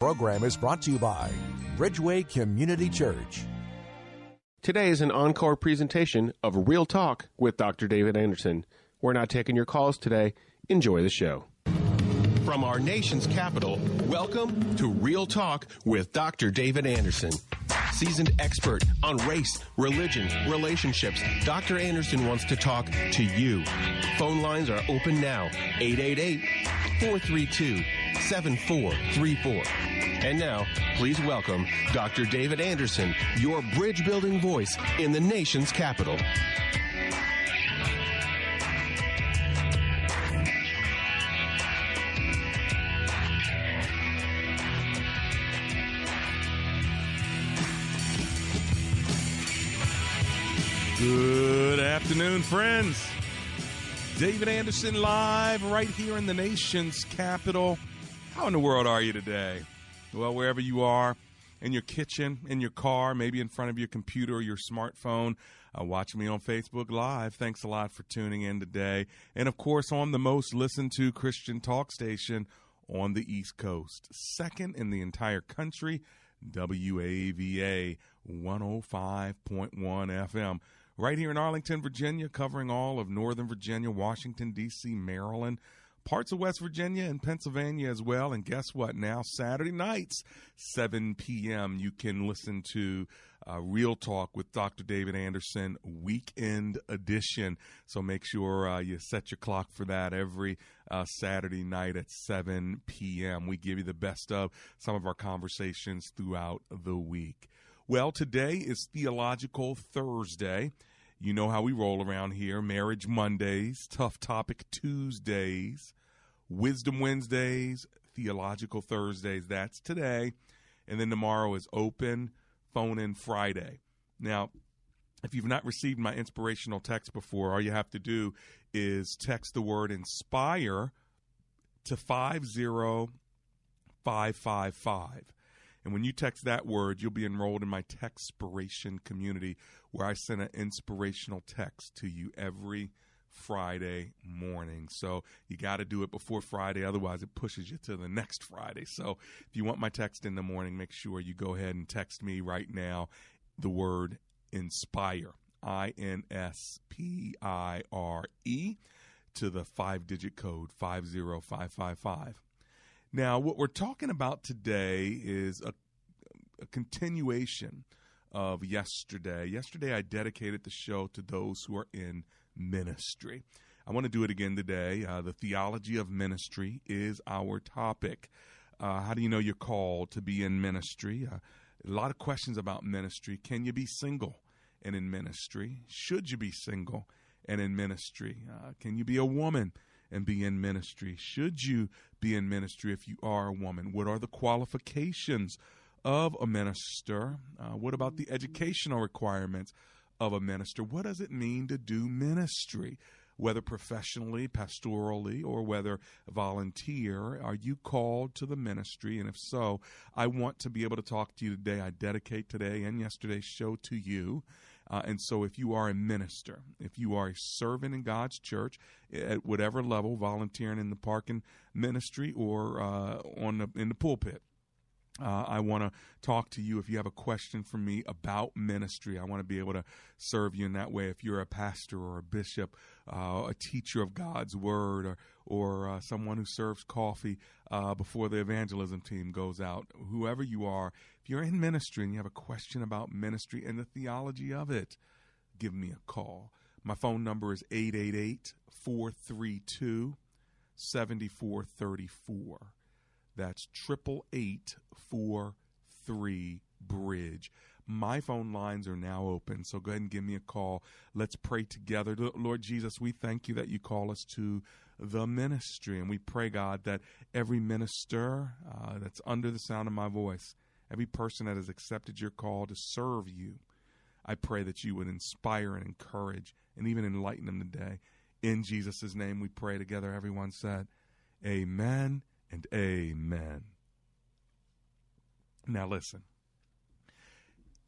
Program is brought to you by Bridgeway Community Church. Today is an encore presentation of Real Talk with Dr. David Anderson. We're not taking your calls today. Enjoy the show. From our nation's capital, welcome to Real Talk with Dr. David Anderson. Seasoned expert on race, religion, relationships, Dr. Anderson wants to talk to you. Phone lines are open now 888 432 7434. And now, please welcome Dr. David Anderson, your bridge building voice in the nation's capital. Good afternoon, friends. David Anderson live right here in the nation's capital. How in the world are you today? Well, wherever you are, in your kitchen, in your car, maybe in front of your computer or your smartphone, uh, watch me on Facebook Live. Thanks a lot for tuning in today. And of course, on the most listened to Christian talk station on the East Coast, second in the entire country, WAVA 105.1 FM right here in Arlington, Virginia, covering all of Northern Virginia, Washington, D.C., Maryland, parts of West Virginia and Pennsylvania as well. And guess what? Now, Saturday nights, 7 p.m., you can listen to uh, Real Talk with Dr. David Anderson, weekend edition. So make sure uh, you set your clock for that every uh, Saturday night at 7 p.m. We give you the best of some of our conversations throughout the week. Well, today is Theological Thursday. You know how we roll around here Marriage Mondays, Tough Topic Tuesdays, Wisdom Wednesdays, Theological Thursdays. That's today. And then tomorrow is Open Phone In Friday. Now, if you've not received my inspirational text before, all you have to do is text the word inspire to 50555. And when you text that word, you'll be enrolled in my Textspiration community where I send an inspirational text to you every Friday morning. So you got to do it before Friday, otherwise, it pushes you to the next Friday. So if you want my text in the morning, make sure you go ahead and text me right now the word inspire, I N S P I R E, to the five digit code 50555. Now, what we're talking about today is a, a, continuation of yesterday. Yesterday, I dedicated the show to those who are in ministry. I want to do it again today. Uh, the theology of ministry is our topic. Uh, how do you know you're called to be in ministry? Uh, a lot of questions about ministry. Can you be single and in ministry? Should you be single and in ministry? Uh, can you be a woman? and be in ministry? Should you be in ministry if you are a woman? What are the qualifications of a minister? Uh, what about the educational requirements of a minister? What does it mean to do ministry? Whether professionally, pastorally, or whether volunteer, are you called to the ministry? And if so, I want to be able to talk to you today. I dedicate today and yesterday's show to you. Uh, and so, if you are a minister, if you are a servant in God's church at whatever level, volunteering in the parking ministry or uh, on the, in the pulpit, uh, I want to talk to you if you have a question for me about ministry. I want to be able to serve you in that way. If you're a pastor or a bishop, uh, a teacher of God's word, or or uh, someone who serves coffee uh, before the evangelism team goes out, whoever you are, if you're in ministry and you have a question about ministry and the theology of it, give me a call. My phone number is 888 432 7434. That's triple eight four three bridge. My phone lines are now open, so go ahead and give me a call. Let's pray together. Lord Jesus, we thank you that you call us to the ministry, and we pray, God, that every minister uh, that's under the sound of my voice, every person that has accepted your call to serve you, I pray that you would inspire and encourage and even enlighten them today. In Jesus' name we pray together. Everyone said, Amen and Amen. Now listen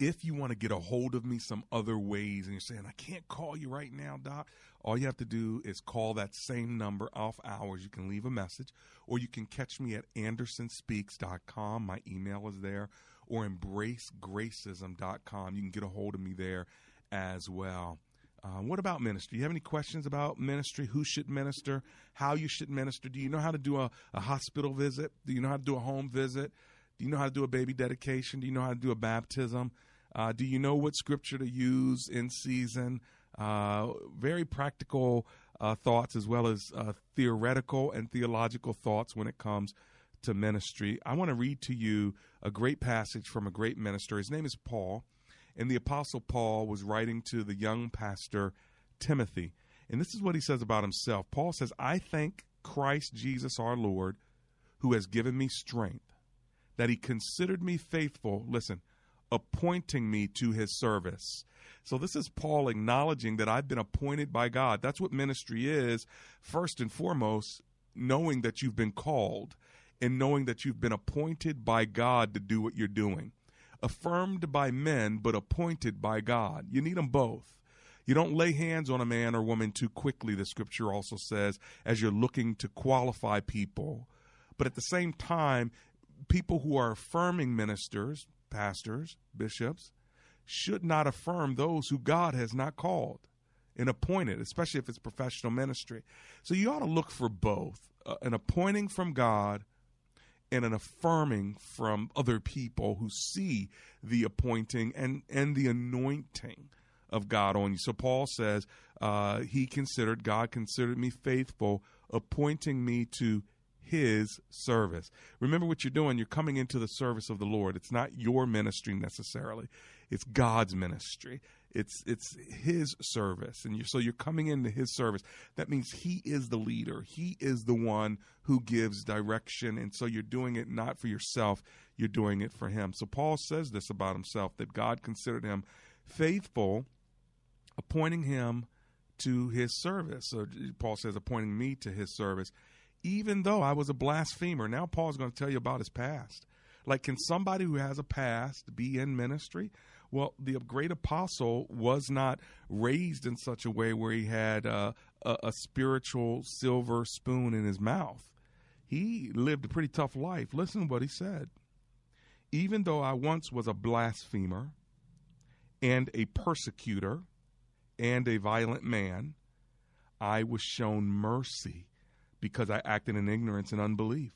if you want to get a hold of me some other ways and you're saying, I can't call you right now, Doc, all you have to do is call that same number off hours. You can leave a message or you can catch me at andersonspeaks.com. My email is there or embracegracism.com. You can get a hold of me there as well. Uh, what about ministry? Do You have any questions about ministry? Who should minister? How you should minister? Do you know how to do a, a hospital visit? Do you know how to do a home visit? Do you know how to do a baby dedication? Do you know how to do a baptism? Uh, do you know what scripture to use in season? Uh, very practical uh, thoughts as well as uh, theoretical and theological thoughts when it comes to ministry. I want to read to you a great passage from a great minister. His name is Paul, and the Apostle Paul was writing to the young pastor Timothy. And this is what he says about himself. Paul says, I thank Christ Jesus our Lord, who has given me strength, that he considered me faithful. Listen, appointing me to his service. So this is Paul acknowledging that I've been appointed by God. That's what ministry is, first and foremost, knowing that you've been called and knowing that you've been appointed by God to do what you're doing. Affirmed by men, but appointed by God. You need them both. You don't lay hands on a man or woman too quickly, the scripture also says, as you're looking to qualify people. But at the same time, people who are affirming ministers, pastors, bishops, should not affirm those who God has not called and appointed, especially if it's professional ministry. So you ought to look for both uh, an appointing from God and an affirming from other people who see the appointing and, and the anointing of God on you. So Paul says uh, he considered, God considered me faithful, appointing me to his service. Remember what you're doing. You're coming into the service of the Lord. It's not your ministry necessarily. It's God's ministry. It's it's his service. And you so you're coming into his service. That means he is the leader. He is the one who gives direction. And so you're doing it not for yourself, you're doing it for him. So Paul says this about himself that God considered him faithful, appointing him to his service. So Paul says, appointing me to his service even though I was a blasphemer. Now Paul's going to tell you about his past. Like, can somebody who has a past be in ministry? Well, the great apostle was not raised in such a way where he had uh, a, a spiritual silver spoon in his mouth. He lived a pretty tough life. Listen to what he said. Even though I once was a blasphemer and a persecutor and a violent man, I was shown mercy because I acted in ignorance and unbelief.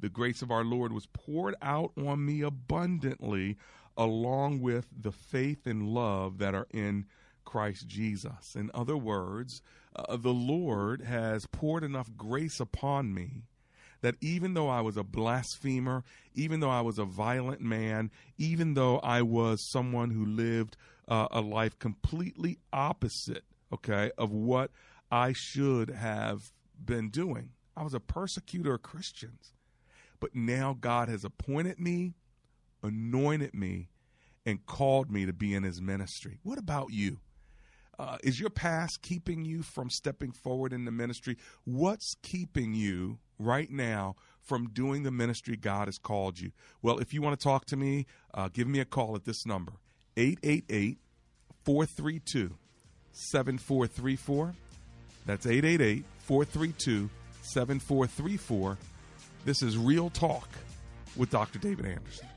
The grace of our Lord was poured out on me abundantly, along with the faith and love that are in Christ Jesus. In other words, uh, the Lord has poured enough grace upon me that even though I was a blasphemer, even though I was a violent man, even though I was someone who lived uh, a life completely opposite, okay, of what I should have been doing. I was a persecutor of Christians. But now God has appointed me, anointed me, and called me to be in his ministry. What about you? Uh, is your past keeping you from stepping forward in the ministry? What's keeping you right now from doing the ministry God has called you? Well, if you want to talk to me, uh, give me a call at this number 888 432 7434. That's 888 432 7434. This is Real Talk with Dr. David Anderson.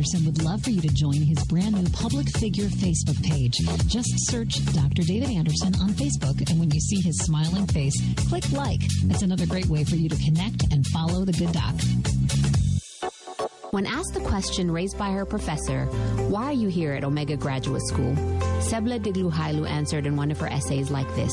Anderson would love for you to join his brand new public figure Facebook page. Just search Dr. David Anderson on Facebook, and when you see his smiling face, click like. It's another great way for you to connect and follow the good doc. When asked the question raised by her professor, Why are you here at Omega Graduate School? Sebla Digluhailu answered in one of her essays like this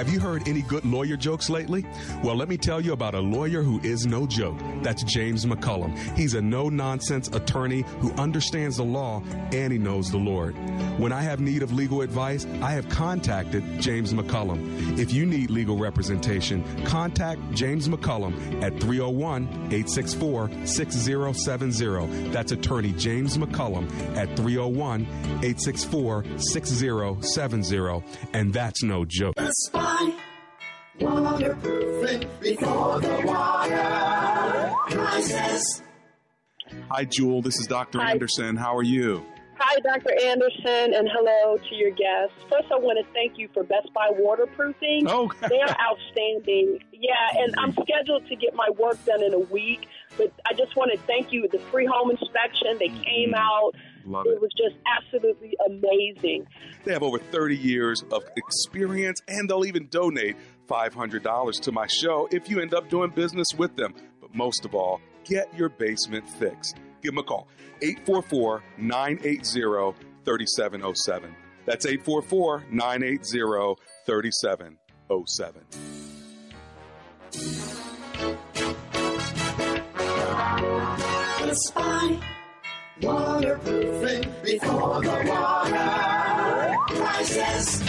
Have you heard any good lawyer jokes lately? Well, let me tell you about a lawyer who is no joke. That's James McCullum. He's a no nonsense attorney who understands the law and he knows the Lord. When I have need of legal advice, I have contacted James McCullum. If you need legal representation, contact James McCullum at 301 864 6070. That's attorney James McCullum at 301 864 6070. And that's no joke. Waterproofing before the water rises. Hi, Jewel. This is Dr. Hi. Anderson. How are you? Hi, Dr. Anderson, and hello to your guests. First, I want to thank you for Best Buy waterproofing. Oh. they are outstanding. Yeah, and I'm scheduled to get my work done in a week, but I just want to thank you. The free home inspection, they came hmm. out. Love It it. was just absolutely amazing. They have over 30 years of experience and they'll even donate $500 to my show if you end up doing business with them. But most of all, get your basement fixed. Give them a call 844 980 3707. That's 844 980 3707. The spy. Waterproofing before the water rises.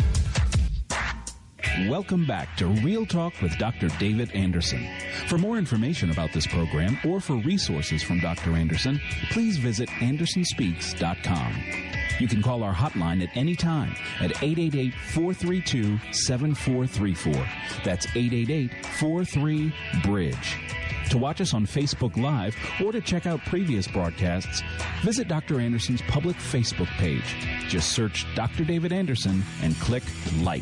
Welcome back to Real Talk with Dr. David Anderson. For more information about this program or for resources from Dr. Anderson, please visit andersonspeaks.com. You can call our hotline at any time at 888 432 7434. That's 888 43 Bridge. To watch us on Facebook Live or to check out previous broadcasts, visit Dr. Anderson's public Facebook page. Just search Dr. David Anderson and click like.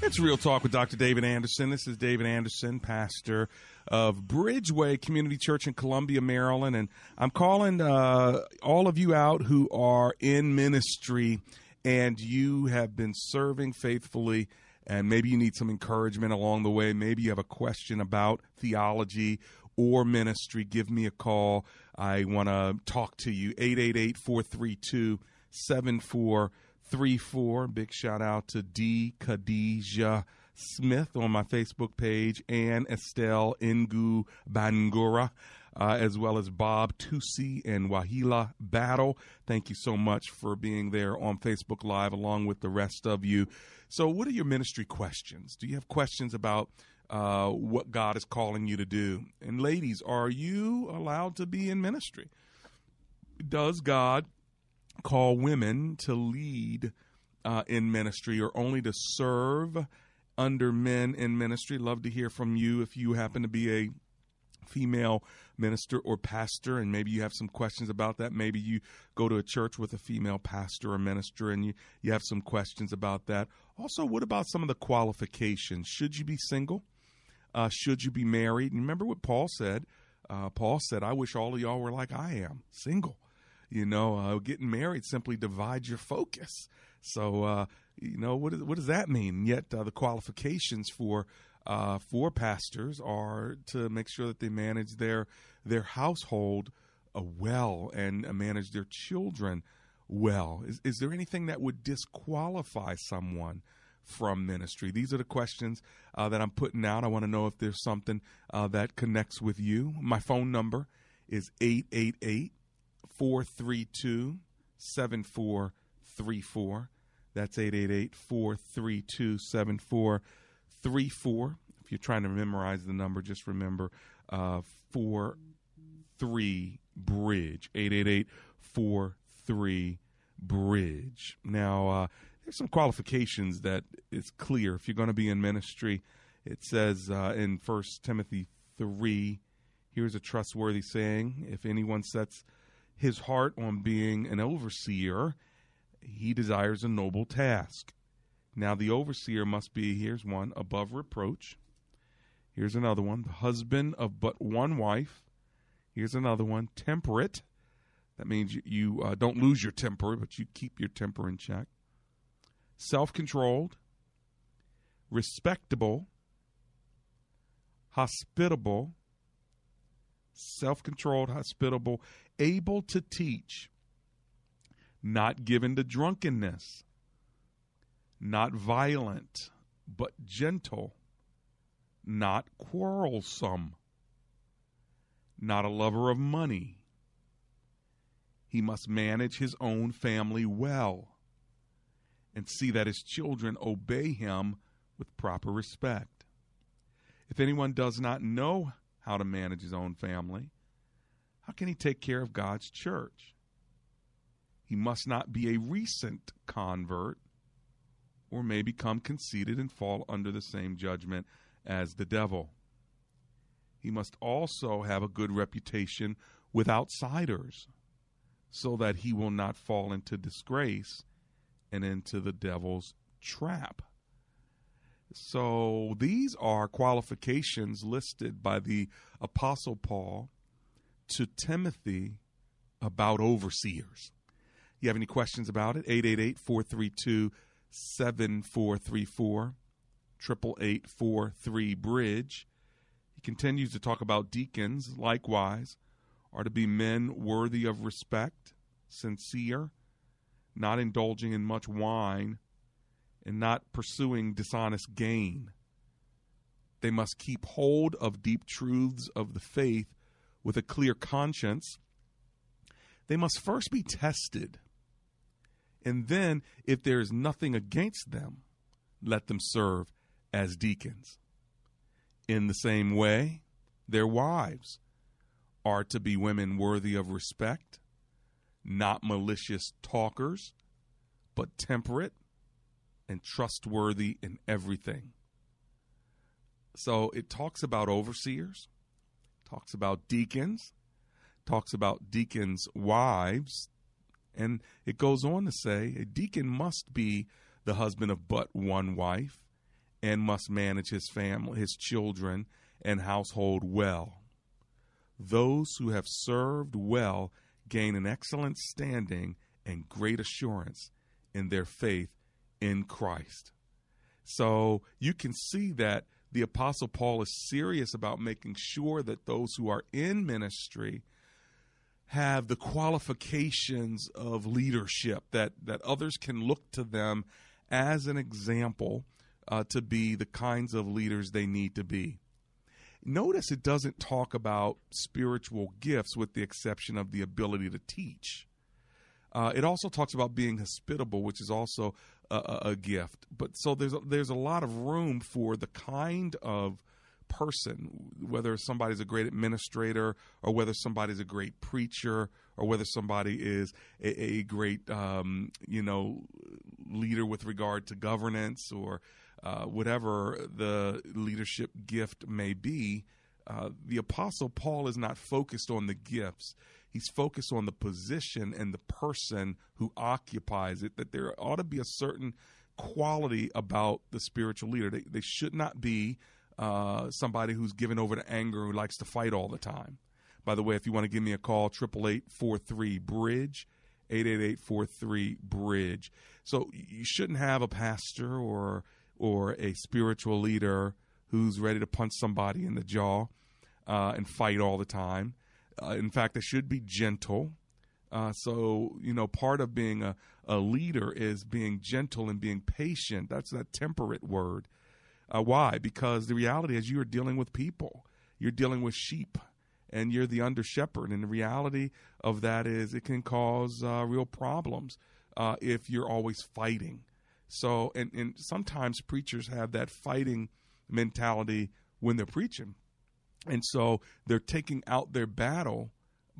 It's Real Talk with Dr. David Anderson. This is David Anderson, pastor of Bridgeway Community Church in Columbia, Maryland. And I'm calling uh, all of you out who are in ministry and you have been serving faithfully. And maybe you need some encouragement along the way. Maybe you have a question about theology or ministry. Give me a call. I want to talk to you. 888 432 7434. Big shout out to D. Khadijah Smith on my Facebook page and Estelle Ingu Bangura. Uh, as well as Bob Tusi and Wahila Battle. Thank you so much for being there on Facebook Live along with the rest of you. So, what are your ministry questions? Do you have questions about uh, what God is calling you to do? And, ladies, are you allowed to be in ministry? Does God call women to lead uh, in ministry or only to serve under men in ministry? Love to hear from you if you happen to be a female minister or pastor and maybe you have some questions about that. Maybe you go to a church with a female pastor or minister and you, you have some questions about that. Also what about some of the qualifications? Should you be single? Uh, should you be married? And remember what paul said. Uh, paul said i wish all of y'all were like i am single you know uh, getting married simply divides your focus so uh, You know what? Is, what does that mean? Yet uh, the qualifications for uh, for pastors are to make sure that they manage their their household uh, well and uh, manage their children well. Is, is there anything that would disqualify someone from ministry? These are the questions uh, that I'm putting out. I want to know if there's something uh, that connects with you. My phone number is 888 432 7434. That's 888 432 7434. If you're trying to memorize the number, just remember uh, 43 Bridge. 888 43 Bridge. Now, uh, there's some qualifications that it's clear if you're going to be in ministry. It says uh, in First Timothy 3 here's a trustworthy saying if anyone sets his heart on being an overseer, he desires a noble task. Now, the overseer must be, here's one, above reproach. Here's another one, the husband of but one wife. Here's another one, temperate. That means you, you uh, don't lose your temper, but you keep your temper in check. Self controlled, respectable, hospitable, self controlled, hospitable, able to teach, not given to drunkenness, not violent, but gentle, not quarrelsome, not a lover of money. He must manage his own family well and see that his children obey him with proper respect. If anyone does not know how to manage his own family, how can he take care of God's church? He must not be a recent convert or may become conceited and fall under the same judgment as the devil. He must also have a good reputation with outsiders so that he will not fall into disgrace and into the devil's trap. So these are qualifications listed by the Apostle Paul to Timothy about overseers. You have any questions about it? 888 432 7434, 888 Bridge. He continues to talk about deacons, likewise, are to be men worthy of respect, sincere, not indulging in much wine and not pursuing dishonest gain. They must keep hold of deep truths of the faith with a clear conscience. They must first be tested. And then, if there is nothing against them, let them serve as deacons. In the same way, their wives are to be women worthy of respect, not malicious talkers, but temperate and trustworthy in everything. So it talks about overseers, talks about deacons, talks about deacons' wives, and it goes on to say a deacon must be the husband of but one wife and must manage his family, his children, and household well. Those who have served well gain an excellent standing and great assurance in their faith in Christ. So you can see that the Apostle Paul is serious about making sure that those who are in ministry have the qualifications of leadership, that, that others can look to them as an example uh, to be the kinds of leaders they need to be. Notice it doesn't talk about spiritual gifts with the exception of the ability to teach. Uh, it also talks about being hospitable, which is also a, a gift. But so there's a, there's a lot of room for the kind of person, whether somebody's a great administrator or whether somebody's a great preacher or whether somebody is a, a great, um, you know, leader with regard to governance or uh, whatever the leadership gift may be. Uh, the Apostle Paul is not focused on the gifts. He's focused on the position and the person who occupies it, that there ought to be a certain quality about the spiritual leader. They, they should not be uh, somebody who's given over to anger, who likes to fight all the time. By the way, if you want to give me a call, 888 43 Bridge, 888-43-BRIDGE. So you shouldn't have a pastor or or a spiritual leader who's ready to punch somebody in the jaw uh, and fight all the time. Uh, in fact, they should be gentle. Uh, so, you know, part of being a, a leader is being gentle and being patient. That's that temperate word. Uh, why? Because the reality is you are dealing with people, you're dealing with sheep, and you're the under shepherd. And the reality of that is it can cause uh, real problems uh, if you're always fighting. So, and, and sometimes preachers have that fighting mentality when they're preaching. And so they're taking out their battle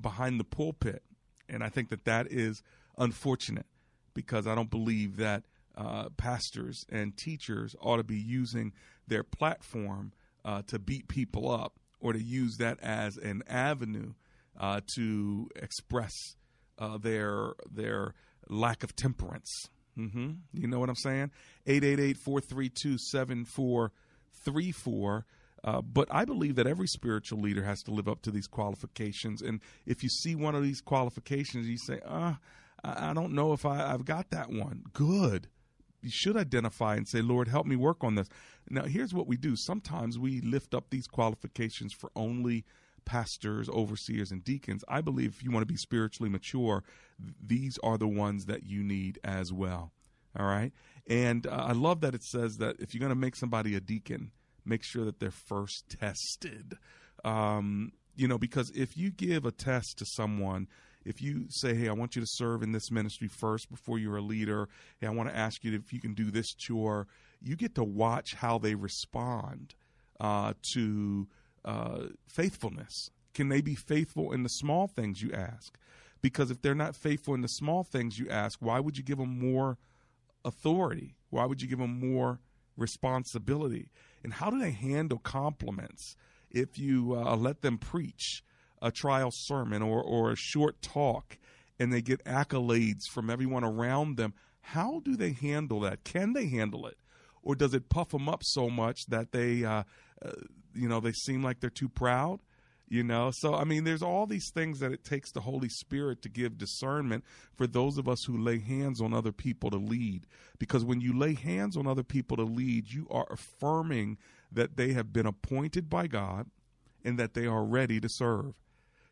behind the pulpit. And I think that that is unfortunate because I don't believe that uh, pastors and teachers ought to be using their platform uh, to beat people up or to use that as an avenue uh, to express uh, their their lack of temperance. Mm-hmm. You know what I'm saying? 888 432 7434. Uh, but I believe that every spiritual leader has to live up to these qualifications. And if you see one of these qualifications, you say, uh, I don't know if I, I've got that one. Good. You should identify and say, Lord, help me work on this. Now, here's what we do. Sometimes we lift up these qualifications for only pastors, overseers, and deacons. I believe if you want to be spiritually mature, these are the ones that you need as well. All right. And uh, I love that it says that if you're going to make somebody a deacon, make sure that they're first tested. Um, you know, because if you give a test to someone, if you say, "Hey, I want you to serve in this ministry first before you're a leader," hey, I want to ask you if you can do this chore. You get to watch how they respond uh, to uh, faithfulness. Can they be faithful in the small things you ask? Because if they're not faithful in the small things you ask, why would you give them more authority? Why would you give them more responsibility? And how do they handle compliments if you uh, let them preach a trial sermon or, or a short talk and they get accolades from everyone around them? How do they handle that? Can they handle it? Or does it puff them up so much that they, uh, uh, you know, they seem like they're too proud? You know? So i mean there's all these things that it takes the holy spirit to give discernment for those of us who lay hands on other people to lead. Because when you lay hands on other people to lead you are affirming that they have been appointed by god and that they are ready to serve.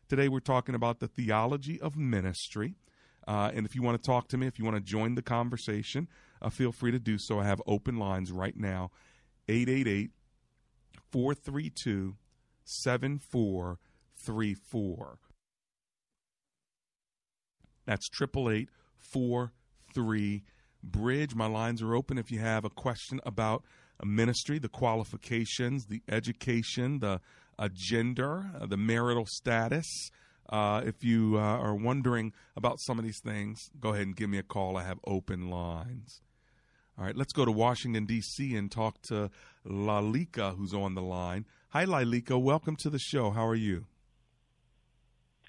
Today we're talking about the theology of ministry. Uh, and if you want to talk to me if you want to join the conversation uh, feel free to do so. I have open lines right now. 888 432 7434. That's 888 Bridge. My lines are open if you have a question about a ministry, the qualifications, the education, the gender, uh, the marital status. Uh, if you uh, are wondering about some of these things, go ahead and give me a call. I have open lines. All right, let's go to Washington, D.C. and talk to Lalika, who's on the line. Hi, Lalika. Welcome to the show. How are you?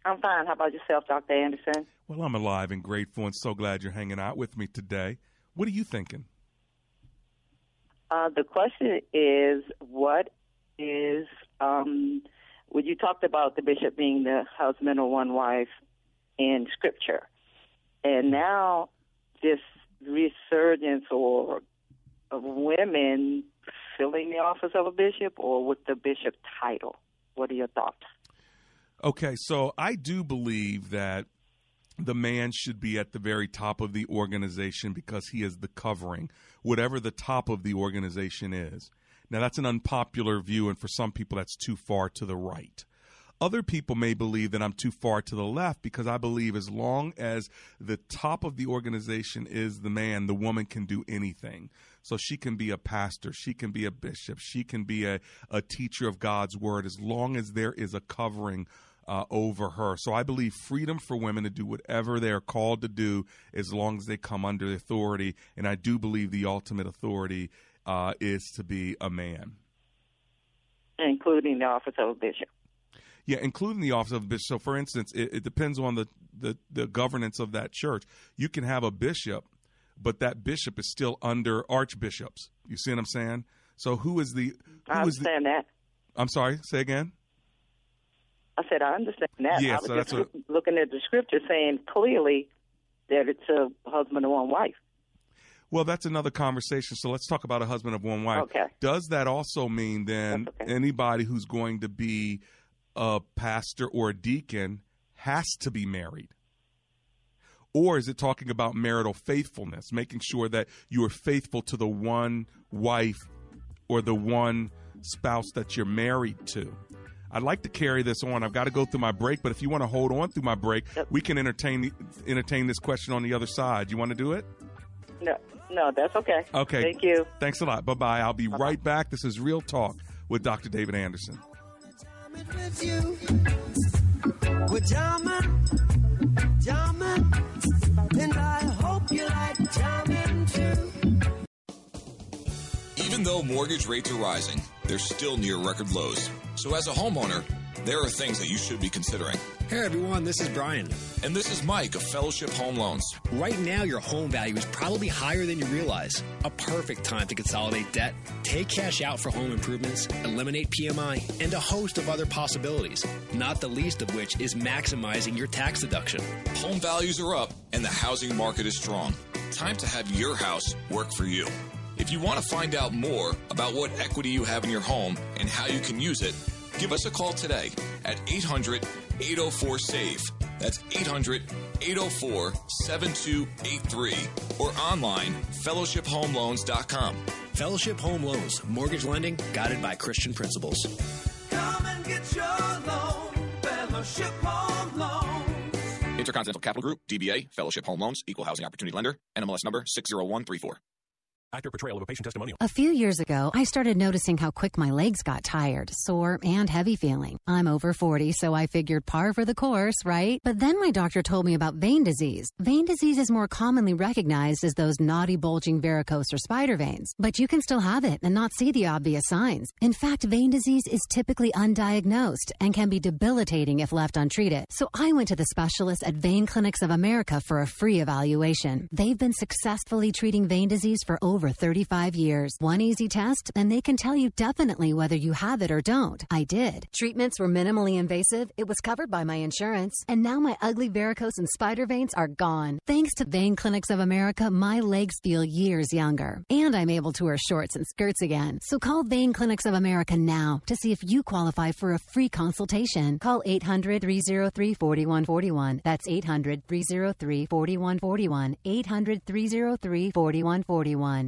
I'm fine. How about yourself, Dr. Anderson? Well, I'm alive and grateful and so glad you're hanging out with me today. What are you thinking? Uh, the question is what is, um, when you talked about the bishop being the husband of one wife in Scripture, and now this resurgence or of women filling the office of a bishop or with the bishop title? What are your thoughts? Okay, so I do believe that the man should be at the very top of the organization because he is the covering, whatever the top of the organization is. Now, that's an unpopular view, and for some people, that's too far to the right. Other people may believe that I'm too far to the left because I believe as long as the top of the organization is the man, the woman can do anything. So she can be a pastor, she can be a bishop, she can be a, a teacher of God's word as long as there is a covering uh, over her. So I believe freedom for women to do whatever they are called to do as long as they come under the authority. And I do believe the ultimate authority uh, is to be a man. Including the office of a bishop. Yeah, including the office of a bishop. So, for instance, it, it depends on the, the, the governance of that church. You can have a bishop, but that bishop is still under archbishops. You see what I'm saying? So, who is the? Who I understand the, that. I'm sorry. Say again. I said I understand that. Yeah, I was so just looking at the scripture saying clearly that it's a husband and one wife. Well, that's another conversation. So let's talk about a husband of one wife. Okay. Does that also mean then anybody who's going to be a pastor or a deacon has to be married? Or is it talking about marital faithfulness, making sure that you are faithful to the one wife or the one spouse that you're married to? I'd like to carry this on. I've got to go through my break, but if you want to hold on through my break, we can entertain entertain this question on the other side. You want to do it? No, no, that's okay. Okay. Thank you. Thanks a lot. Bye bye. I'll be right back. This is Real Talk with Dr. David Anderson. with you. We're Even though mortgage rates are rising, they're still near record lows. So as a homeowner, there are things that you should be considering. Hey everyone, this is Brian. And this is Mike of Fellowship Home Loans. Right now, your home value is probably higher than you realize. A perfect time to consolidate debt, take cash out for home improvements, eliminate PMI, and a host of other possibilities, not the least of which is maximizing your tax deduction. Home values are up and the housing market is strong. Time to have your house work for you. If you want to find out more about what equity you have in your home and how you can use it, give us a call today at 800 804 SAVE. That's 800 804 7283 or online fellowshiphomeloans.com. Fellowship Home Loans, mortgage lending guided by Christian principles. Come and get your loan, Fellowship Home Loans. Intercontinental Capital Group, DBA, Fellowship Home Loans, Equal Housing Opportunity Lender, NMLS number 60134. Accurate portrayal of a patient testimonial. A few years ago, I started noticing how quick my legs got tired, sore, and heavy feeling. I'm over 40, so I figured par for the course, right? But then my doctor told me about vein disease. Vein disease is more commonly recognized as those naughty, bulging varicose or spider veins, but you can still have it and not see the obvious signs. In fact, vein disease is typically undiagnosed and can be debilitating if left untreated. So I went to the specialists at Vein Clinics of America for a free evaluation. They've been successfully treating vein disease for over 35 years. One easy test, and they can tell you definitely whether you have it or don't. I did. Treatments were minimally invasive, it was covered by my insurance, and now my ugly varicose and spider veins are gone. Thanks to Vein Clinics of America, my legs feel years younger, and I'm able to wear shorts and skirts again. So call Vein Clinics of America now to see if you qualify for a free consultation. Call 800 303 4141. That's 800 303 4141. 800 303 4141.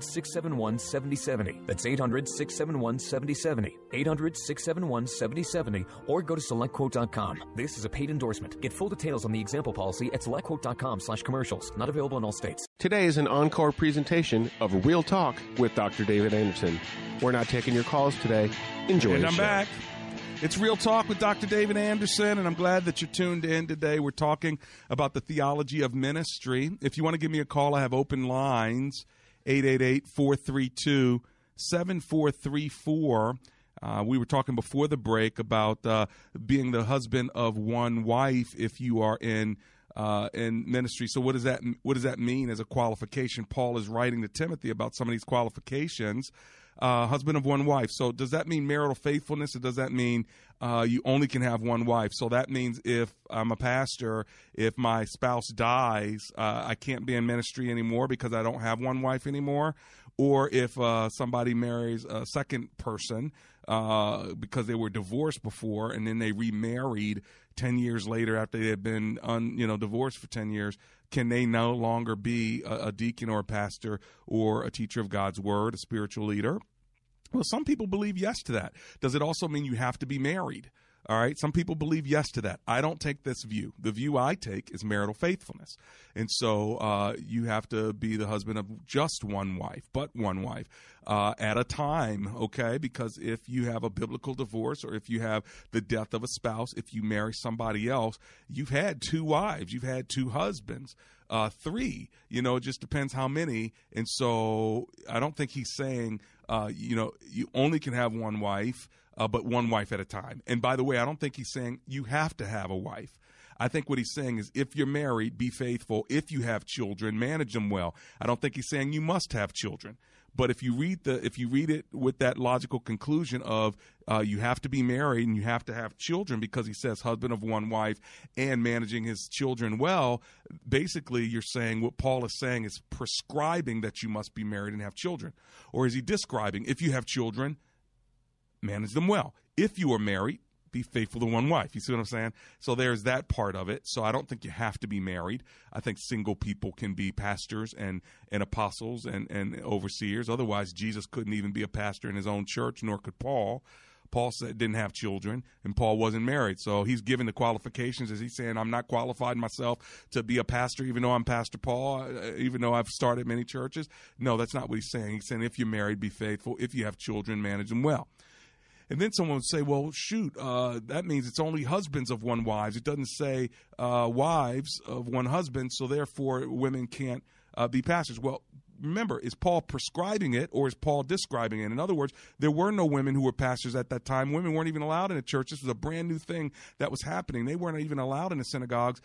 671 7070. That's 800 671 7070. 800 671 7070 or go to selectquote.com. This is a paid endorsement. Get full details on the example policy at selectquote.com slash commercials. Not available in all states. Today is an encore presentation of Real Talk with Dr. David Anderson. We're not taking your calls today. Enjoy And the I'm show. back. It's Real Talk with Dr. David Anderson, and I'm glad that you're tuned in today. We're talking about the theology of ministry. If you want to give me a call, I have open lines 888 432 7434. Uh, we were talking before the break about uh, being the husband of one wife if you are in uh, in ministry. So what does that what does that mean as a qualification? Paul is writing to Timothy about some of these qualifications. Uh, husband of one wife. So does that mean marital faithfulness, or does that mean uh, you only can have one wife? So that means if I'm a pastor, if my spouse dies, uh, I can't be in ministry anymore because I don't have one wife anymore. Or if uh, somebody marries a second person uh, because they were divorced before and then they remarried 10 years later after they had been un, you know divorced for 10 years can they no longer be a, a deacon or a pastor or a teacher of God's word, a spiritual leader? Well, some people believe yes to that. Does it also mean you have to be married? All right. Some people believe yes to that. I don't take this view. The view I take is marital faithfulness. And so uh, you have to be the husband of just one wife, but one wife uh, at a time, okay? Because if you have a biblical divorce or if you have the death of a spouse, if you marry somebody else, you've had two wives, you've had two husbands. Uh, three, you know, it just depends how many. And so I don't think he's saying, uh, you know, you only can have one wife uh, but one wife at a time. And by the way, I don't think he's saying you have to have a wife. I think what he's saying is if you're married, be faithful. If you have children, manage them well. I don't think he's saying you must have children. But if you read the if you read it with that logical conclusion of uh, you have to be married and you have to have children because he says husband of one wife and managing his children well, basically you're saying what Paul is saying is prescribing that you must be married and have children, or is he describing if you have children, manage them well. If you are married, be faithful to one wife. You see what I'm saying? So there's that part of it. So I don't think you have to be married. I think single people can be pastors and, and apostles and, and overseers. Otherwise, Jesus couldn't even be a pastor in his own church, nor could Paul. Paul said didn't have children, and Paul wasn't married. So he's giving the qualifications. Is he saying I'm not qualified myself to be a pastor, even though I'm Pastor Paul, uh, even though I've started many churches? No, that's not what he's saying. He's saying if you're married, be faithful. If you have children, manage them well. And then someone would say, well, shoot, uh, that means it's only husbands of one wives. It doesn't say uh, wives of one husband, so therefore women can't uh, be pastors. Well, remember, is Paul prescribing it or is Paul describing it? In other words, there were no women who were pastors at that time. Women weren't even allowed in the church. This was a brand new thing that was happening. They weren't even allowed in the synagogues.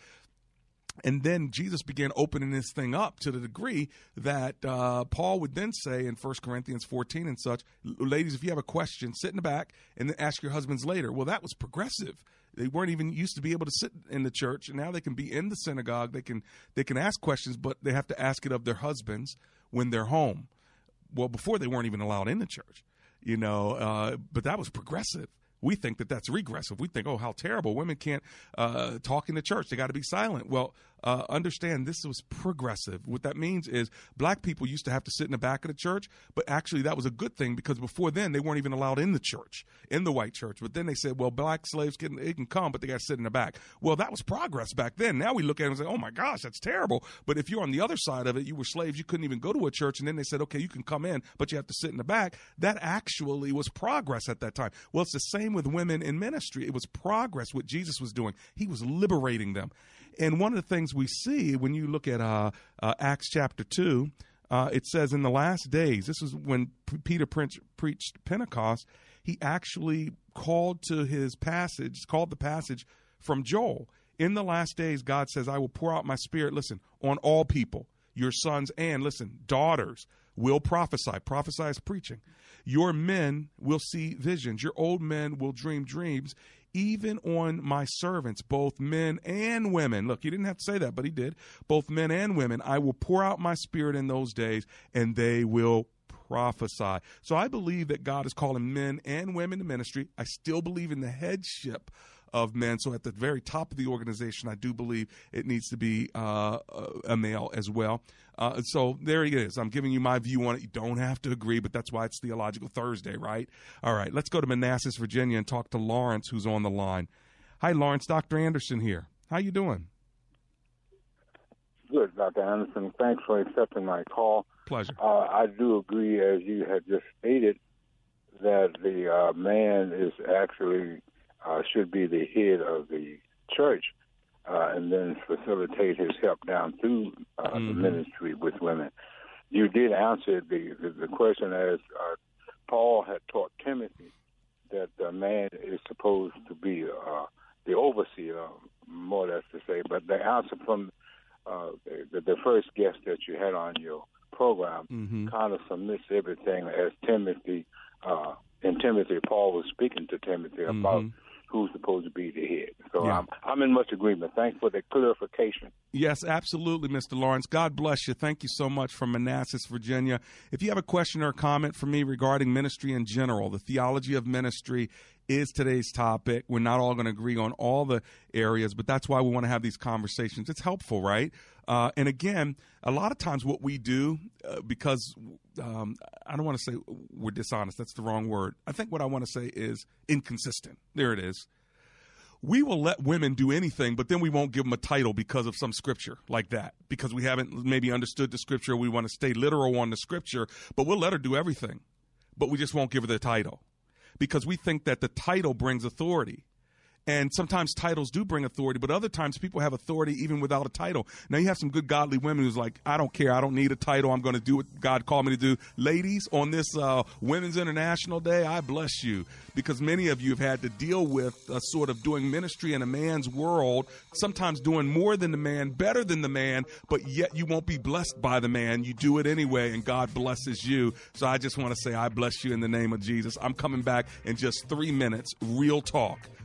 And then Jesus began opening this thing up to the degree that uh, Paul would then say in 1 Corinthians 14 and such, ladies, if you have a question, sit in the back and then ask your husbands later. Well, that was progressive. They weren't even used to be able to sit in the church, and now they can be in the synagogue. They can they can ask questions, but they have to ask it of their husbands when they're home. Well, before they weren't even allowed in the church, you know. Uh, but that was progressive we think that that's regressive. We think, oh, how terrible. Women can't uh, talk in the church. They got to be silent. Well, uh, understand this was progressive. What that means is black people used to have to sit in the back of the church, but actually that was a good thing because before then they weren't even allowed in the church, in the white church. But then they said, well, black slaves can they can come, but they got to sit in the back. Well, that was progress back then. Now we look at it and say, oh my gosh, that's terrible. But if you're on the other side of it, you were slaves, you couldn't even go to a church, and then they said, okay, you can come in, but you have to sit in the back. That actually was progress at that time. Well, it's the same with women in ministry. It was progress what Jesus was doing. He was liberating them. And one of the things we see when you look at uh, uh, Acts chapter 2, uh, it says in the last days, this is when P- Peter pre- preached Pentecost, he actually called to his passage, called the passage from Joel. In the last days, God says, I will pour out my spirit, listen, on all people, your sons and, listen, daughters will prophesy. Prophesy is preaching. Your men will see visions. Your old men will dream dreams even on my servants, both men and women. Look, he didn't have to say that, but he did. Both men and women, I will pour out my spirit in those days, and they will prophesy. So I believe that God is calling men and women to ministry. I still believe in the headship of men. So at the very top of the organization, I do believe it needs to be uh, a male as well. Uh, so there it is. I'm giving you my view on it. You don't have to agree, but that's why it's Theological Thursday, right? All right, let's go to Manassas, Virginia, and talk to Lawrence, who's on the line. Hi, Lawrence. Dr. Anderson here. How you doing? Good, Dr. Anderson. Thanks for accepting my call. Pleasure. Uh, I do agree, as you had just stated, that the uh, man is actually uh, should be the head of the church uh, and then facilitate his help down through uh, mm-hmm. the ministry with women. You did answer the, the, the question as uh, Paul had taught Timothy that the man is supposed to be uh, the overseer, more or less to say. But the answer from uh, the, the first guest that you had on your program mm-hmm. kind of submits everything as Timothy. Uh, in Timothy, Paul was speaking to Timothy about mm-hmm who's supposed to be the head. So Yeah. I'm, I'm in much agreement. Thanks for the clarification. Yes, absolutely, Mr. Lawrence. God bless you. Thank you so much from Manassas, Virginia. If you have a question or a comment for me regarding ministry in general, the theology of ministry is today's topic. We're not all going to agree on all the areas, but that's why we want to have these conversations. It's helpful, right? Uh, and again, a lot of times what we do, uh, because um, I don't want to say we're dishonest, that's the wrong word. I think what I want to say is inconsistent. There it is. we will let women do anything, but then we won't give them a title because of some scripture like that, because we haven't maybe understood the scripture. We want to stay literal on the scripture, but we'll let her do everything, but we just won't give her the title because we think that the title brings authority. And sometimes titles do bring authority, but other times people have authority even without a title. Now you have some good godly women who's like, I don't care, I don't need a title, I'm going to do what God called me to do. Ladies, on this uh, Women's International Day, I bless you because many of you have had to deal with uh, sort of doing ministry in a man's world, sometimes doing more than the man, better than the man, but yet you won't be blessed by the man. You do it anyway, and God blesses you. So I just want to say, I bless you in the name of Jesus. I'm coming back in just three minutes, real talk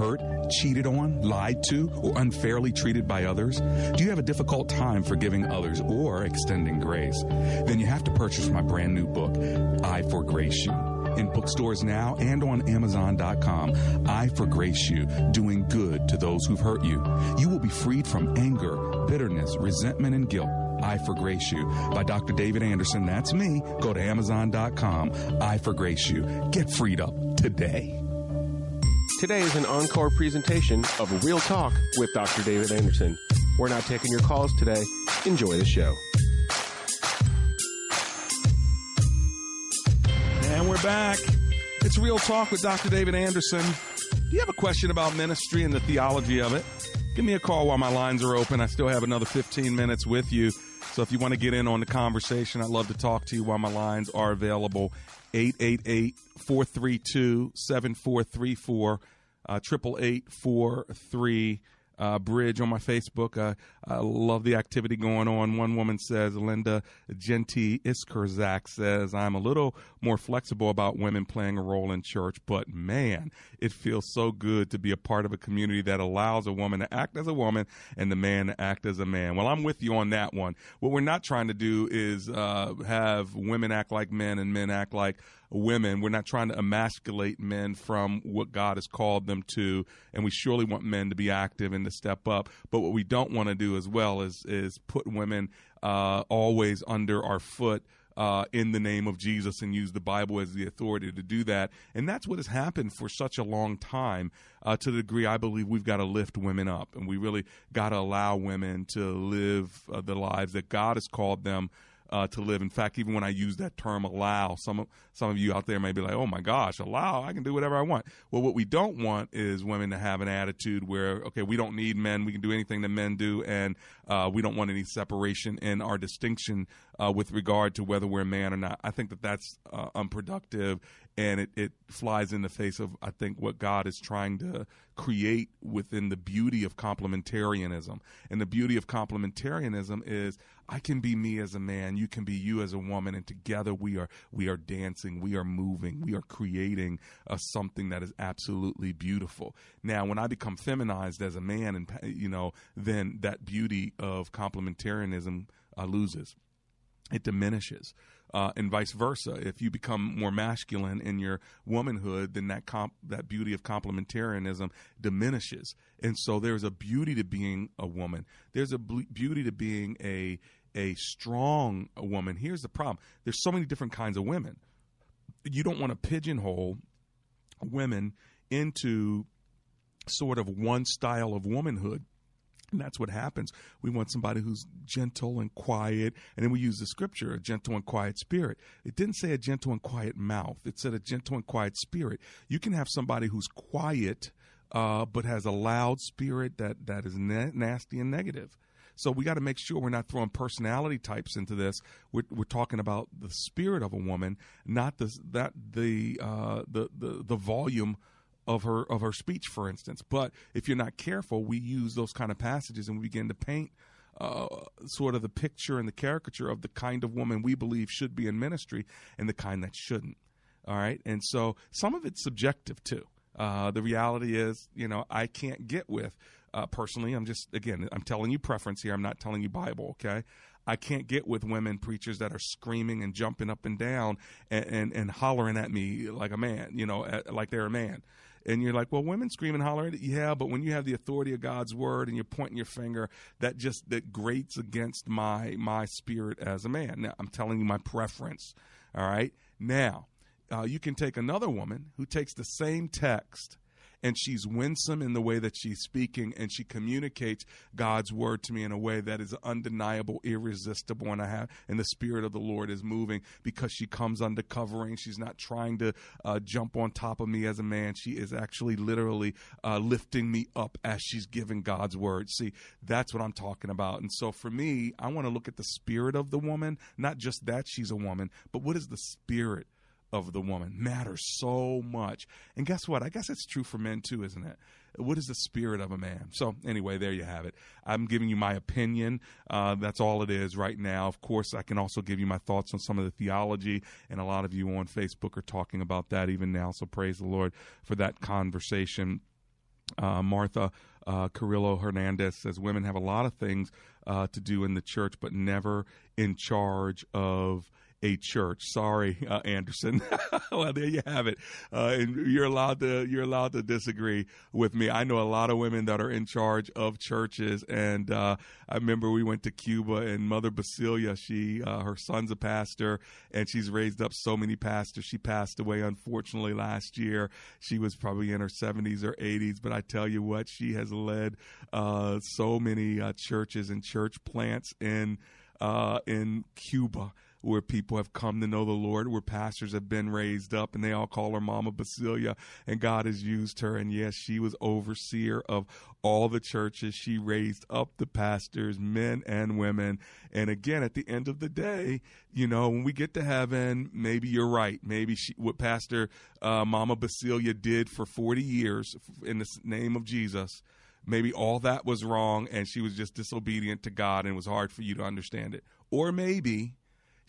hurt, cheated on, lied to, or unfairly treated by others? Do you have a difficult time forgiving others or extending grace? Then you have to purchase my brand new book, I Forgrace You. In bookstores now and on Amazon.com, I Forgrace You, doing good to those who've hurt you. You will be freed from anger, bitterness, resentment, and guilt. I Forgrace You by Dr. David Anderson. That's me. Go to Amazon.com. I Forgrace You. Get freed up today. Today is an encore presentation of Real Talk with Dr. David Anderson. We're not taking your calls today. Enjoy the show. And we're back. It's Real Talk with Dr. David Anderson. Do you have a question about ministry and the theology of it? Give me a call while my lines are open. I still have another 15 minutes with you. So if you want to get in on the conversation, I'd love to talk to you while my lines are available. 888 432 7434, 888 uh, Bridge on my Facebook. Uh, I love the activity going on. One woman says, Linda Genti Iskerzak says, I'm a little more flexible about women playing a role in church, but man, it feels so good to be a part of a community that allows a woman to act as a woman and the man to act as a man. Well, I'm with you on that one. What we're not trying to do is uh, have women act like men and men act like women. We're not trying to emasculate men from what God has called them to, and we surely want men to be active and to step up. But what we don't want to do as well is is put women uh, always under our foot. Uh, in the name of Jesus and use the Bible as the authority to do that. And that's what has happened for such a long time uh, to the degree I believe we've got to lift women up and we really got to allow women to live uh, the lives that God has called them uh, to live. In fact, even when I use that term allow, some of, some of you out there may be like, oh my gosh, allow, I can do whatever I want. Well, what we don't want is women to have an attitude where, okay, we don't need men, we can do anything that men do, and uh, we don't want any separation in our distinction uh, with regard to whether we're a man or not. I think that that's uh, unproductive and it, it flies in the face of, I think, what God is trying to create within the beauty of complementarianism. And the beauty of complementarianism is I can be me as a man, you can be you as a woman, and together we are we are dancing, we are moving, we are creating a, something that is absolutely beautiful. Now, when I become feminized as a man, and you know, then that beauty of complementarianism uh, loses, it diminishes uh, and vice versa. If you become more masculine in your womanhood, then that comp- that beauty of complementarianism diminishes. And so there's a beauty to being a woman. There's a beauty to being a a strong woman. Here's the problem: there's so many different kinds of women. You don't want to pigeonhole women into sort of one style of womanhood and that's what happens. We want somebody who's gentle and quiet. And then we use the scripture, a gentle and quiet spirit. It didn't say a gentle and quiet mouth, it said a gentle and quiet spirit. You can have somebody who's quiet, uh, but has a loud spirit that, that is na- nasty and negative. So we got to make sure we're not throwing personality types into this. We're, we're talking about the spirit of a woman, not the that the uh, the, the the volume of her of her speech, for instance. But if you're not careful, we use those kind of passages and we begin to paint uh, sort of the picture and the caricature of the kind of woman we believe should be in ministry and the kind that shouldn't. All right, and so some of it's subjective too. Uh, the reality is, you know, I can't get with uh, personally. I'm just again, I'm telling you preference here. I'm not telling you Bible. Okay, I can't get with women preachers that are screaming and jumping up and down and and, and hollering at me like a man, you know, like they're a man and you're like, well, women scream and holler, yeah, but when you have the authority of God's word and you're pointing your finger, that just that grates against my my spirit as a man. Now, I'm telling you my preference. All right. Now, uh, you can take another woman who takes the same text and she's winsome in the way that she's speaking and she communicates God's word to me in a way that is undeniable, irresistible, and I have and the spirit of the Lord is moving because she comes under covering. She's not trying to uh, jump on top of me as a man. She is actually literally uh, lifting me up as she's giving God's word. See, that's what I'm talking about. And so for me, I want to look at the spirit of the woman, not just that she's a woman, but what is the spirit of the woman matters so much. And guess what? I guess it's true for men too, isn't it? What is the spirit of a man? So, anyway, there you have it. I'm giving you my opinion. Uh, that's all it is right now. Of course, I can also give you my thoughts on some of the theology, and a lot of you on Facebook are talking about that even now. So, praise the Lord for that conversation. Uh, Martha uh, Carrillo Hernandez says women have a lot of things uh, to do in the church, but never in charge of a church. Sorry, uh, Anderson. well, there you have it. Uh, and you're allowed to you're allowed to disagree with me. I know a lot of women that are in charge of churches, and uh, I remember we went to Cuba, and Mother Basilia, she uh, her son's a pastor, and she's raised up so many pastors. She passed away unfortunately last year. She was probably in her 70s or 80s, but I tell you what, she has led uh, so many uh, churches and church plants in in Cuba where people have come to know the Lord, where pastors have been raised up, and they all call her Mama Basilia, and God has used her. And yes, she was overseer of all the churches. She raised up the pastors, men and women. And again, at the end of the day, you know, when we get to heaven, maybe you're right. Maybe she, what Pastor uh, Mama Basilia did for 40 years in the name of Jesus maybe all that was wrong and she was just disobedient to God and it was hard for you to understand it. Or maybe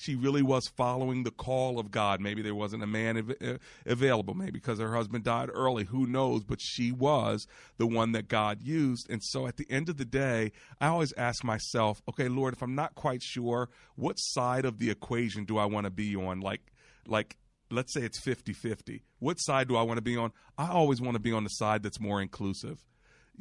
she really was following the call of God. Maybe there wasn't a man av- uh, available, maybe because her husband died early. Who knows? But she was the one that God used. And so at the end of the day, I always ask myself, okay, Lord, if I'm not quite sure, what side of the equation do I want to be on? Like, like, let's say it's 50 50. What side do I want to be on? I always want to be on the side that's more inclusive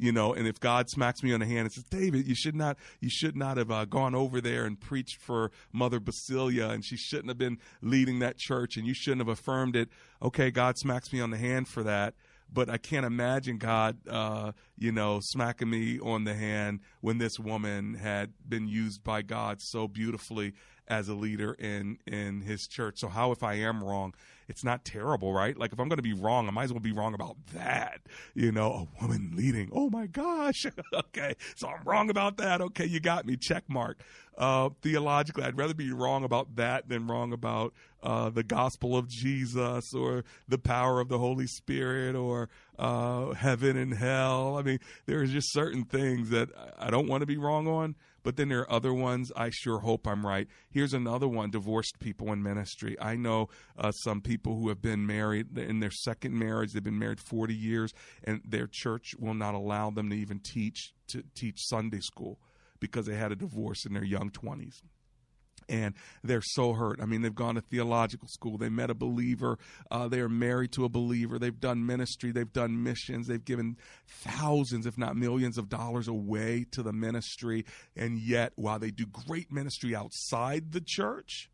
you know and if god smacks me on the hand and says david you should not you should not have uh, gone over there and preached for mother basilia and she shouldn't have been leading that church and you shouldn't have affirmed it. Okay god smacks me on the hand for that but I can't imagine God, uh, you know, smacking me on the hand when this woman had been used by God so beautifully as a leader in in his church. So how if I am wrong, it's not terrible, right? Like if I'm going to be wrong, I might as well be wrong about that. You know, a woman leading. Oh my gosh. okay, so I'm wrong about that. Okay, you got me. Check mark. Uh, theologically, I'd rather be wrong about that than wrong about uh, the gospel of Jesus or the power of the Holy Spirit or uh, heaven and hell. I mean, there's just certain things that I don't want to be wrong on. But then there are other ones I sure hope I'm right. Here's another one divorced people in ministry. I know uh, some people who have been married in their second marriage, they've been married 40 years, and their church will not allow them to even teach to teach Sunday school because they had a divorce in their young 20s and they're so hurt. I mean, they've gone to theological school, they met a believer, uh, they are married to a believer, they've done ministry, they've done missions, they've given thousands, if not millions, of dollars away to the ministry, and yet, while they do great ministry outside the church,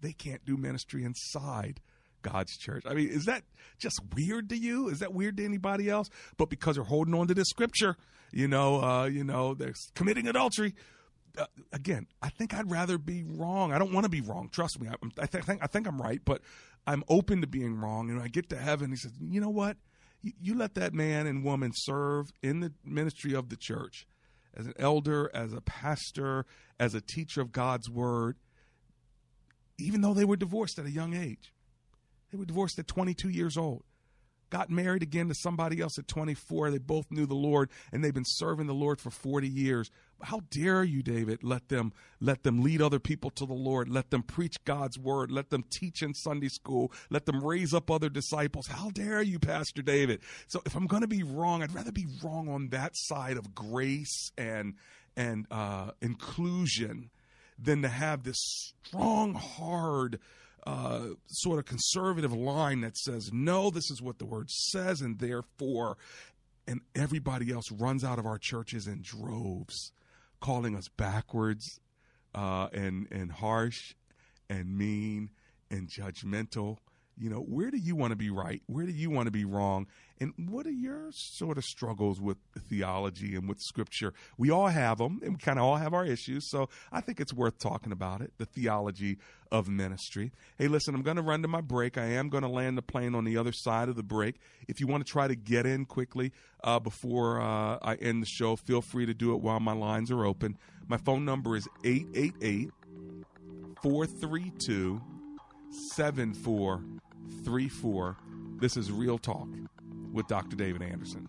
they can't do ministry inside. God's church. I mean, is that just weird to you? Is that weird to anybody else? But because they're holding on to this scripture, you know, uh, you know, they're committing adultery uh, again, I think I'd rather be wrong. I don't want to be wrong. Trust me. I, I, th- I, think I think I'm right, but I'm open to being wrong. And I get to heaven, he says, "You know what? You, you let that man and woman serve in the ministry of the church as an elder, as a pastor, as a teacher of God's word, even though they were divorced at a young age. They were divorced at 22 years old got married again to somebody else at 24. They both knew the Lord and they've been serving the Lord for 40 years. How dare you, David, let them let them lead other people to the Lord. Let them preach God's word. Let them teach in Sunday school. Let them raise up other disciples. How dare you, Pastor David? So if I'm going to be wrong, I'd rather be wrong on that side of grace and and uh, inclusion than to have this strong, hard uh, sort of conservative line that says, no, this is what the word says, and therefore, and everybody else runs out of our churches in droves, calling us backwards uh, and, and harsh and mean and judgmental. You know, where do you want to be right? Where do you want to be wrong? And what are your sort of struggles with theology and with scripture? We all have them and we kind of all have our issues. So I think it's worth talking about it, the theology of ministry. Hey, listen, I'm going to run to my break. I am going to land the plane on the other side of the break. If you want to try to get in quickly uh, before uh, I end the show, feel free to do it while my lines are open. My phone number is 888 432 7434. This is Real Talk with Dr. David Anderson.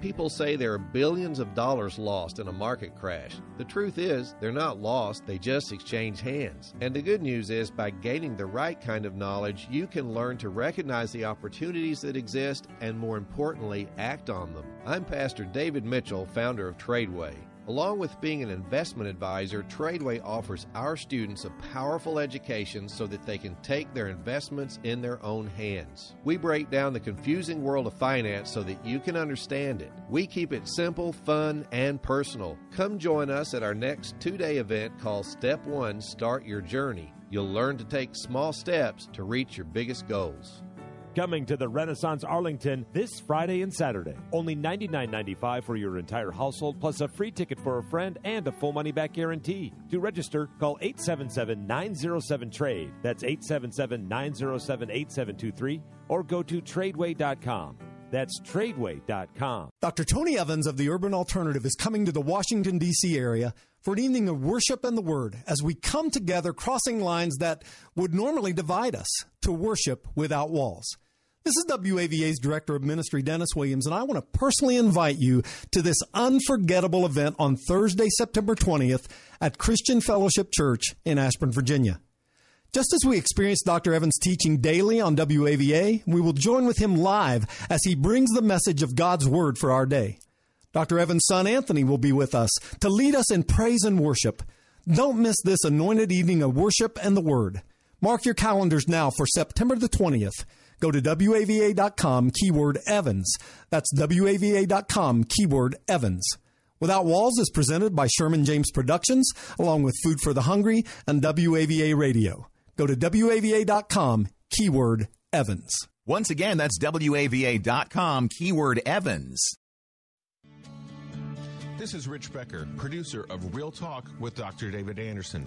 People say there are billions of dollars lost in a market crash. The truth is, they're not lost, they just exchange hands. And the good news is, by gaining the right kind of knowledge, you can learn to recognize the opportunities that exist and, more importantly, act on them. I'm Pastor David Mitchell, founder of Tradeway. Along with being an investment advisor, Tradeway offers our students a powerful education so that they can take their investments in their own hands. We break down the confusing world of finance so that you can understand it. We keep it simple, fun, and personal. Come join us at our next two day event called Step One Start Your Journey. You'll learn to take small steps to reach your biggest goals. Coming to the Renaissance Arlington this Friday and Saturday. Only $99.95 for your entire household, plus a free ticket for a friend and a full money back guarantee. To register, call 877 907 TRADE. That's 877 907 8723 or go to tradeway.com. That's tradeway.com. Dr. Tony Evans of the Urban Alternative is coming to the Washington, D.C. area for an evening of worship and the Word as we come together crossing lines that would normally divide us to worship without walls. This is WAVA's Director of Ministry, Dennis Williams, and I want to personally invite you to this unforgettable event on Thursday, September 20th at Christian Fellowship Church in Ashburn, Virginia. Just as we experience Dr. Evans teaching daily on WAVA, we will join with him live as he brings the message of God's Word for our day. Dr. Evans' son Anthony will be with us to lead us in praise and worship. Don't miss this anointed evening of worship and the Word. Mark your calendars now for September the 20th. Go to WAVA.com, keyword Evans. That's WAVA.com, keyword Evans. Without Walls is presented by Sherman James Productions, along with Food for the Hungry and WAVA Radio. Go to WAVA.com, keyword Evans. Once again, that's WAVA.com, keyword Evans. This is Rich Becker, producer of Real Talk with Dr. David Anderson.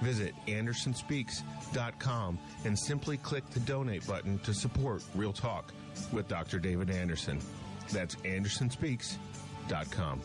Visit AndersonSpeaks.com and simply click the donate button to support Real Talk with Dr. David Anderson. That's AndersonSpeaks.com.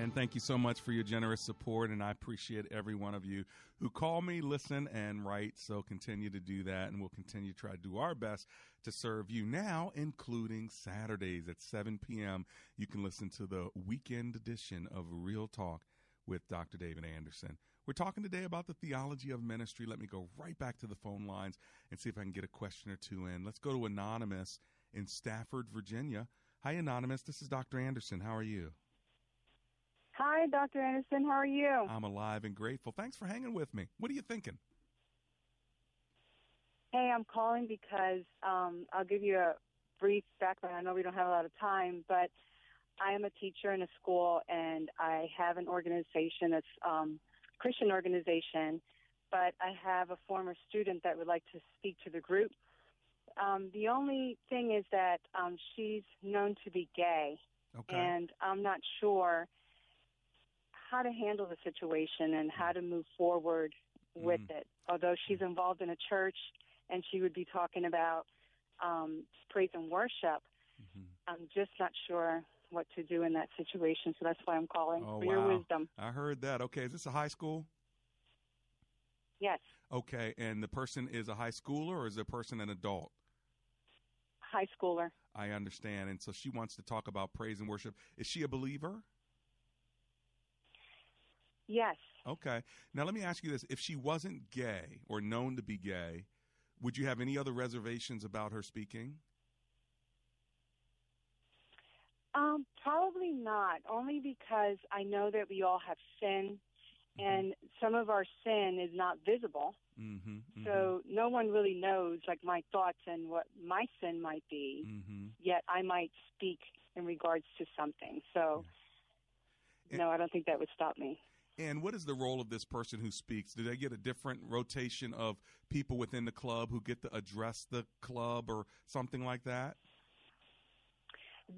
And thank you so much for your generous support. And I appreciate every one of you who call me, listen, and write. So continue to do that. And we'll continue to try to do our best to serve you now, including Saturdays at 7 p.m. You can listen to the weekend edition of Real Talk with Dr. David Anderson. We're talking today about the theology of ministry. Let me go right back to the phone lines and see if I can get a question or two in. Let's go to Anonymous in Stafford, Virginia. Hi, Anonymous. This is Dr. Anderson. How are you? Hi, Dr. Anderson. How are you? I'm alive and grateful. Thanks for hanging with me. What are you thinking? Hey, I'm calling because um, I'll give you a brief background. I know we don't have a lot of time, but I am a teacher in a school, and I have an organization that's um, Christian organization. But I have a former student that would like to speak to the group. Um, the only thing is that um, she's known to be gay, okay. and I'm not sure how to handle the situation and how to move forward with Mm. it. Although she's involved in a church and she would be talking about um, praise and worship, Mm-hmm. I'm just not sure what to do in that situation. So that's why I'm calling Oh, for your wisdom. I heard that. Okay. Is this a high school? Yes, Okay. And the person is a high schooler or is the person an adult? high schooler. I understand. And so she wants to talk about praise and worship. Is she a believer? Yes. Okay. Now let me ask you this: If she wasn't gay or known to be gay, would you have any other reservations about her speaking? Um, probably not. Only because I know that we all have sin, and some of our sin is not visible. Mm-hmm. So no one really knows, like my thoughts and what my sin might be. Mm-hmm. Yet I might speak in regards to something. So no, I don't think that would stop me. And what is the role of this person who speaks? Do they get a different rotation of people within the club who get to address the club or something like that?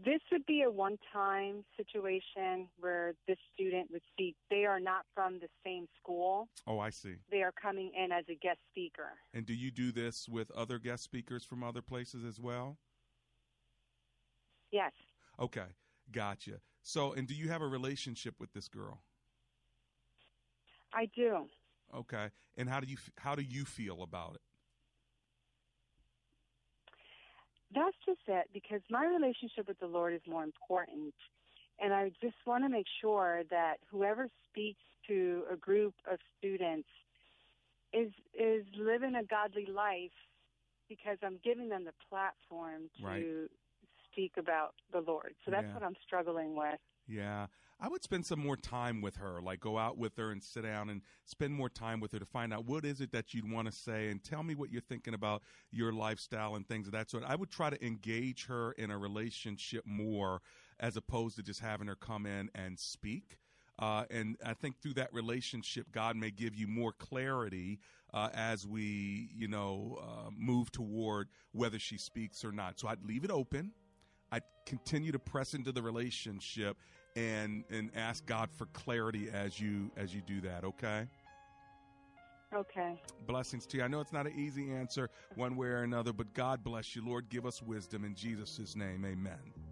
This would be a one-time situation where this student would speak. They are not from the same school. Oh, I see. They are coming in as a guest speaker. And do you do this with other guest speakers from other places as well? Yes. Okay, gotcha. So, and do you have a relationship with this girl? I do. Okay. And how do you how do you feel about it? That's just it because my relationship with the Lord is more important. And I just want to make sure that whoever speaks to a group of students is is living a godly life because I'm giving them the platform to Right. speak about the Lord. So that's Yeah. what I'm struggling with. Yeah. I would spend some more time with her, like go out with her and sit down and spend more time with her to find out what is it that you'd want to say and tell me what you're thinking about your lifestyle and things of that sort. I would try to engage her in a relationship more as opposed to just having her come in and speak. Uh, and I think through that relationship, God may give you more clarity uh, as we, you know, uh, move toward whether she speaks or not. So I'd leave it open. I'd continue to press into the relationship and and ask God for clarity as you as you do that. Okay. Okay. Blessings to you. I know it's not an easy answer one way or another, but God bless you. Lord, give us wisdom in Jesus' name. Amen.